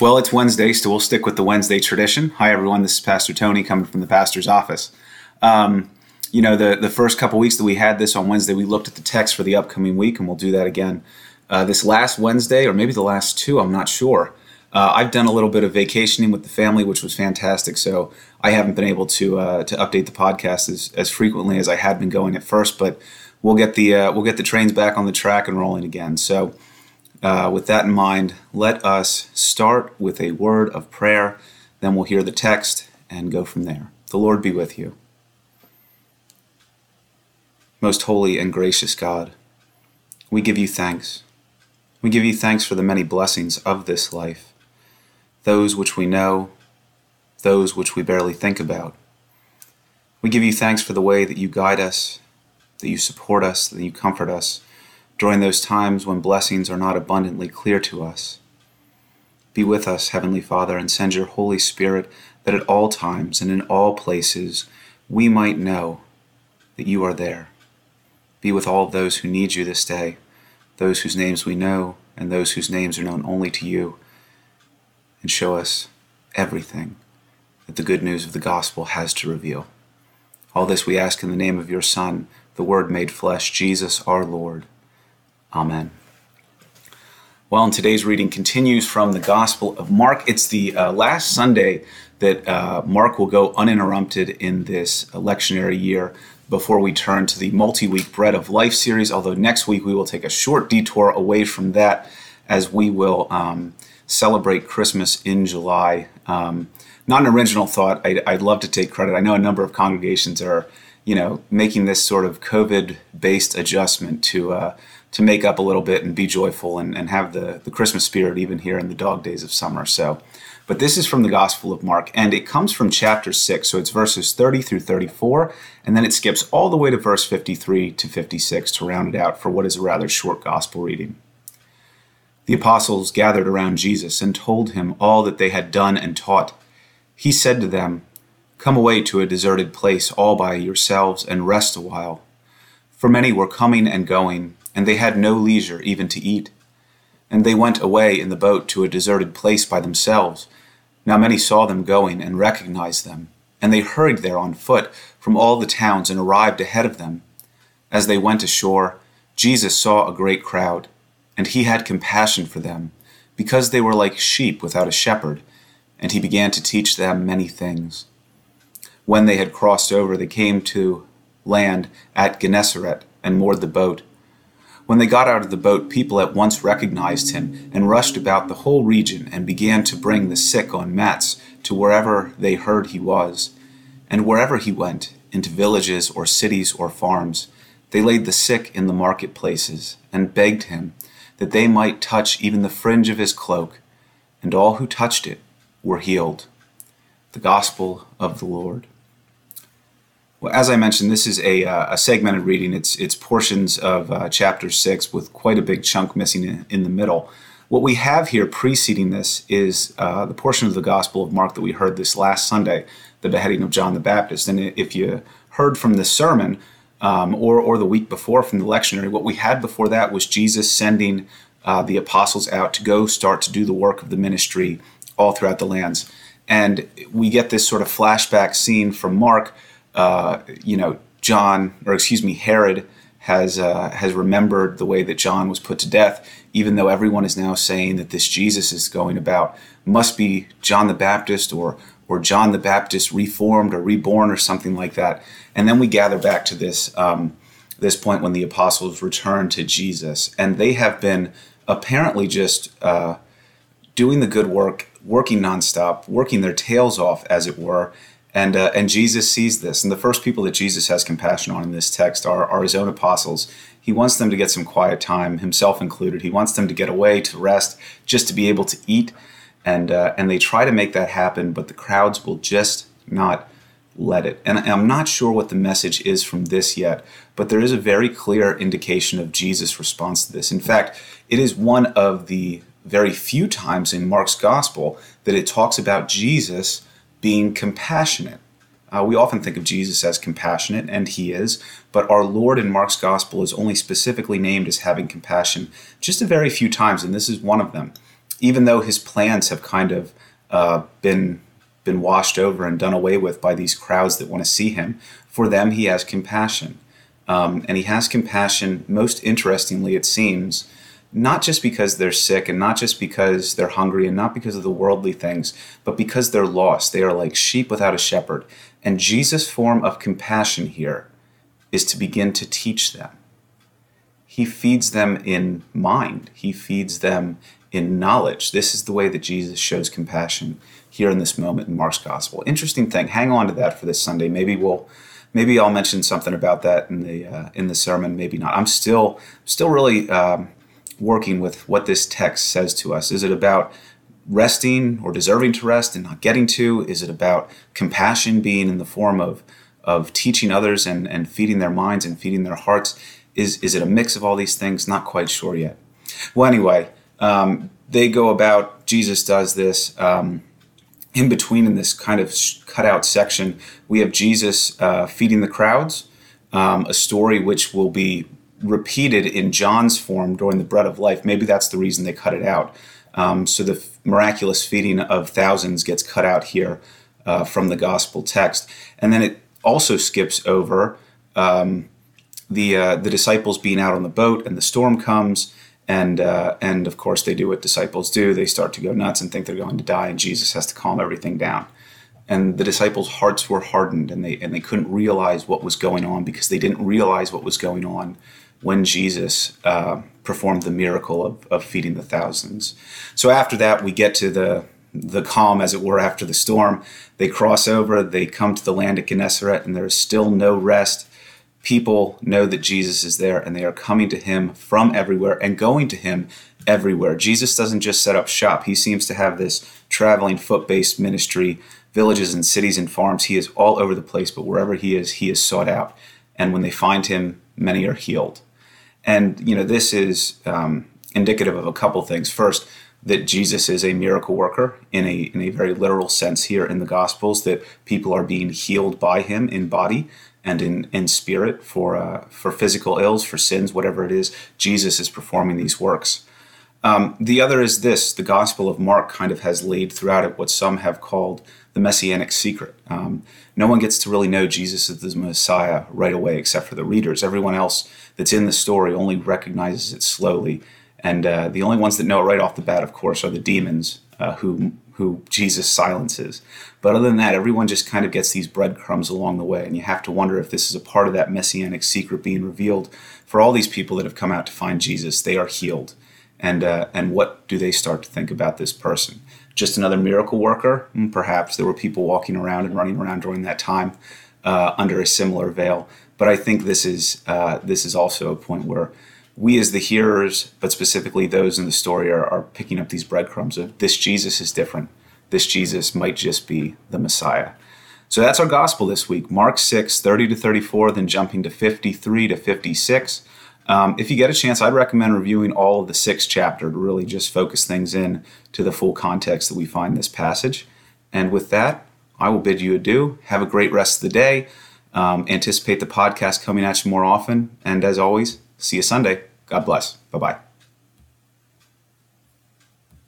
Well, it's Wednesday, so we'll stick with the Wednesday tradition. Hi, everyone. This is Pastor Tony coming from the pastor's office. Um, you know, the, the first couple weeks that we had this on Wednesday, we looked at the text for the upcoming week, and we'll do that again uh, this last Wednesday, or maybe the last two, I'm not sure. Uh, I've done a little bit of vacationing with the family, which was fantastic. So I haven't been able to uh, to update the podcast as, as frequently as I had been going at first, but we'll get the uh, we'll get the trains back on the track and rolling again. So uh, with that in mind, let us start with a word of prayer. Then we'll hear the text and go from there. The Lord be with you. Most holy and gracious God, we give you thanks. We give you thanks for the many blessings of this life, those which we know, those which we barely think about. We give you thanks for the way that you guide us, that you support us, that you comfort us during those times when blessings are not abundantly clear to us. Be with us, Heavenly Father, and send your Holy Spirit that at all times and in all places we might know that you are there. Be with all those who need you this day, those whose names we know and those whose names are known only to you, and show us everything that the good news of the gospel has to reveal. All this we ask in the name of your Son, the Word made flesh, Jesus our Lord. Amen. Well, and today's reading continues from the Gospel of Mark. It's the uh, last Sunday that uh, Mark will go uninterrupted in this lectionary year before we turn to the multi week Bread of Life series. Although next week we will take a short detour away from that as we will um, celebrate Christmas in July. Um, not an original thought. I'd, I'd, love to take credit. I know a number of congregations are, you know, making this sort of COVID based adjustment to. Uh, to make up a little bit and be joyful and, and have the, the Christmas spirit even here in the dog days of summer. So, but this is from the Gospel of Mark, and it comes from chapter 6. So it's verses 30 through 34, and then it skips all the way to verse 53 to 56 to round it out for what is a rather short Gospel reading. The apostles gathered around Jesus and told him all that they had done and taught. He said to them, Come away to a deserted place all by yourselves and rest a while. For many were coming and going and they had no leisure even to eat. And they went away in the boat to a deserted place by themselves. Now many saw them going and recognized them, and they hurried there on foot from all the towns and arrived ahead of them. As they went ashore, Jesus saw a great crowd, and he had compassion for them, because they were like sheep without a shepherd, and he began to teach them many things. When they had crossed over, they came to land at Gennesaret and moored the boat. When they got out of the boat, people at once recognized him and rushed about the whole region and began to bring the sick on mats to wherever they heard he was. And wherever he went, into villages or cities or farms, they laid the sick in the marketplaces and begged him that they might touch even the fringe of his cloak, and all who touched it were healed. The Gospel of the Lord. Well, as I mentioned, this is a, uh, a segmented reading. It's it's portions of uh, chapter six with quite a big chunk missing in, in, the middle. What we have here preceding this is uh, the portion of the Gospel of Mark that we heard this last Sunday, the beheading of John the Baptist. And if you heard from the sermon um, or or the week before from the lectionary, what we had before that was Jesus sending uh, the apostles out to go start to do the work of the ministry all throughout the lands. And we get this sort of flashback scene from Mark uh, you know, John, or excuse me, Herod has uh, has remembered the way that John was put to death, even though everyone is now saying that this Jesus is going about must be John the Baptist or or John the Baptist reformed or reborn or something like that. And then we gather back to this um, this point when the apostles return to Jesus, and they have been apparently just uh, doing the good work, working nonstop, working their tails off, as it were, and, uh, and Jesus sees this. And the first people that Jesus has compassion on in this text are, are his own apostles. He wants them to get some quiet time, himself included. He wants them to get away, to rest, just to be able to eat. And, uh, and they try to make that happen, but the crowds will just not let it. And I'm not sure what the message is from this yet, but there is a very clear indication of Jesus' response to this. In fact, it is one of the very few times in Mark's gospel that it talks about Jesus being compassionate. Uh, we often think of Jesus as compassionate, and he is, but our Lord in Mark's gospel is only specifically named as having compassion just a very few times, and this is one of them. even though his plans have kind of uh, been been washed over and done away with by these crowds that want to see him, for them he has compassion. Um, and he has compassion, most interestingly, it seems, not just because they're sick and not just because they're hungry and not because of the worldly things, but because they're lost. They are like sheep without a shepherd. And Jesus' form of compassion here is to begin to teach them. He feeds them in mind, he feeds them in knowledge. This is the way that Jesus shows compassion here in this moment in Mark's gospel. Interesting thing. Hang on to that for this Sunday. Maybe we'll maybe I'll mention something about that in the uh, in the sermon. Maybe not. I'm still still really um, working with what this text says to us. Is it about resting or deserving to rest and not getting to? Is it about compassion being in the form of of teaching others and, and feeding their minds and feeding their hearts? Is is it a mix of all these things? Not quite sure yet. Well, anyway, um, they go about. Jesus does this. Um, in between, in this kind of cutout section, we have Jesus uh, feeding the crowds, um, a story which will be repeated in John's form during the bread of life. Maybe that's the reason they cut it out. Um, so the miraculous feeding of thousands gets cut out here uh, from the gospel text, and then it also skips over um, the uh, the disciples being out on the boat, and the storm comes, and uh, and of course they do what disciples do. They start to go nuts and think they're going to die, and Jesus has to calm everything down. And the disciples' hearts were hardened, and they and they couldn't realize what was going on because they didn't realize what was going on when Jesus uh, performed the miracle of, of feeding the thousands. So after that, we get to the the calm, as it were, after the storm. They cross over, they come to the land of Gennesaret, and there is still no rest. People know that Jesus is there, and they are coming to him from everywhere and going to him everywhere. Jesus doesn't just set up shop, he seems to have this traveling foot based ministry, villages and cities and farms. He is all over the place, but wherever he is, he is sought out. And when they find him, many are healed. And, you know, this is um, indicative of a couple things. First, that Jesus is a miracle worker in a, in a very literal sense here in the Gospels, that people are being healed by him in body and in, in spirit for, uh, for physical ills, for sins, whatever it is. Jesus is performing these works. Um, the other is this the Gospel of Mark kind of has laid throughout it what some have called the messianic secret. Um, no one gets to really know Jesus as the Messiah right away except for the readers. Everyone else that's in the story only recognizes it slowly. And uh, the only ones that know it right off the bat, of course, are the demons uh, who, who Jesus silences. But other than that, everyone just kind of gets these breadcrumbs along the way. And you have to wonder if this is a part of that messianic secret being revealed for all these people that have come out to find Jesus. They are healed. And, uh, and what do they start to think about this person? Just another miracle worker? Hmm, perhaps there were people walking around and running around during that time uh, under a similar veil. But I think this is uh, this is also a point where we as the hearers, but specifically those in the story, are, are picking up these breadcrumbs of this Jesus is different. This Jesus might just be the Messiah. So that's our gospel this week Mark 6, 30 to 34, then jumping to 53 to 56. Um, if you get a chance, I'd recommend reviewing all of the sixth chapter to really just focus things in to the full context that we find this passage. And with that, I will bid you adieu. Have a great rest of the day. Um, anticipate the podcast coming at you more often. And as always, see you Sunday. God bless. Bye bye.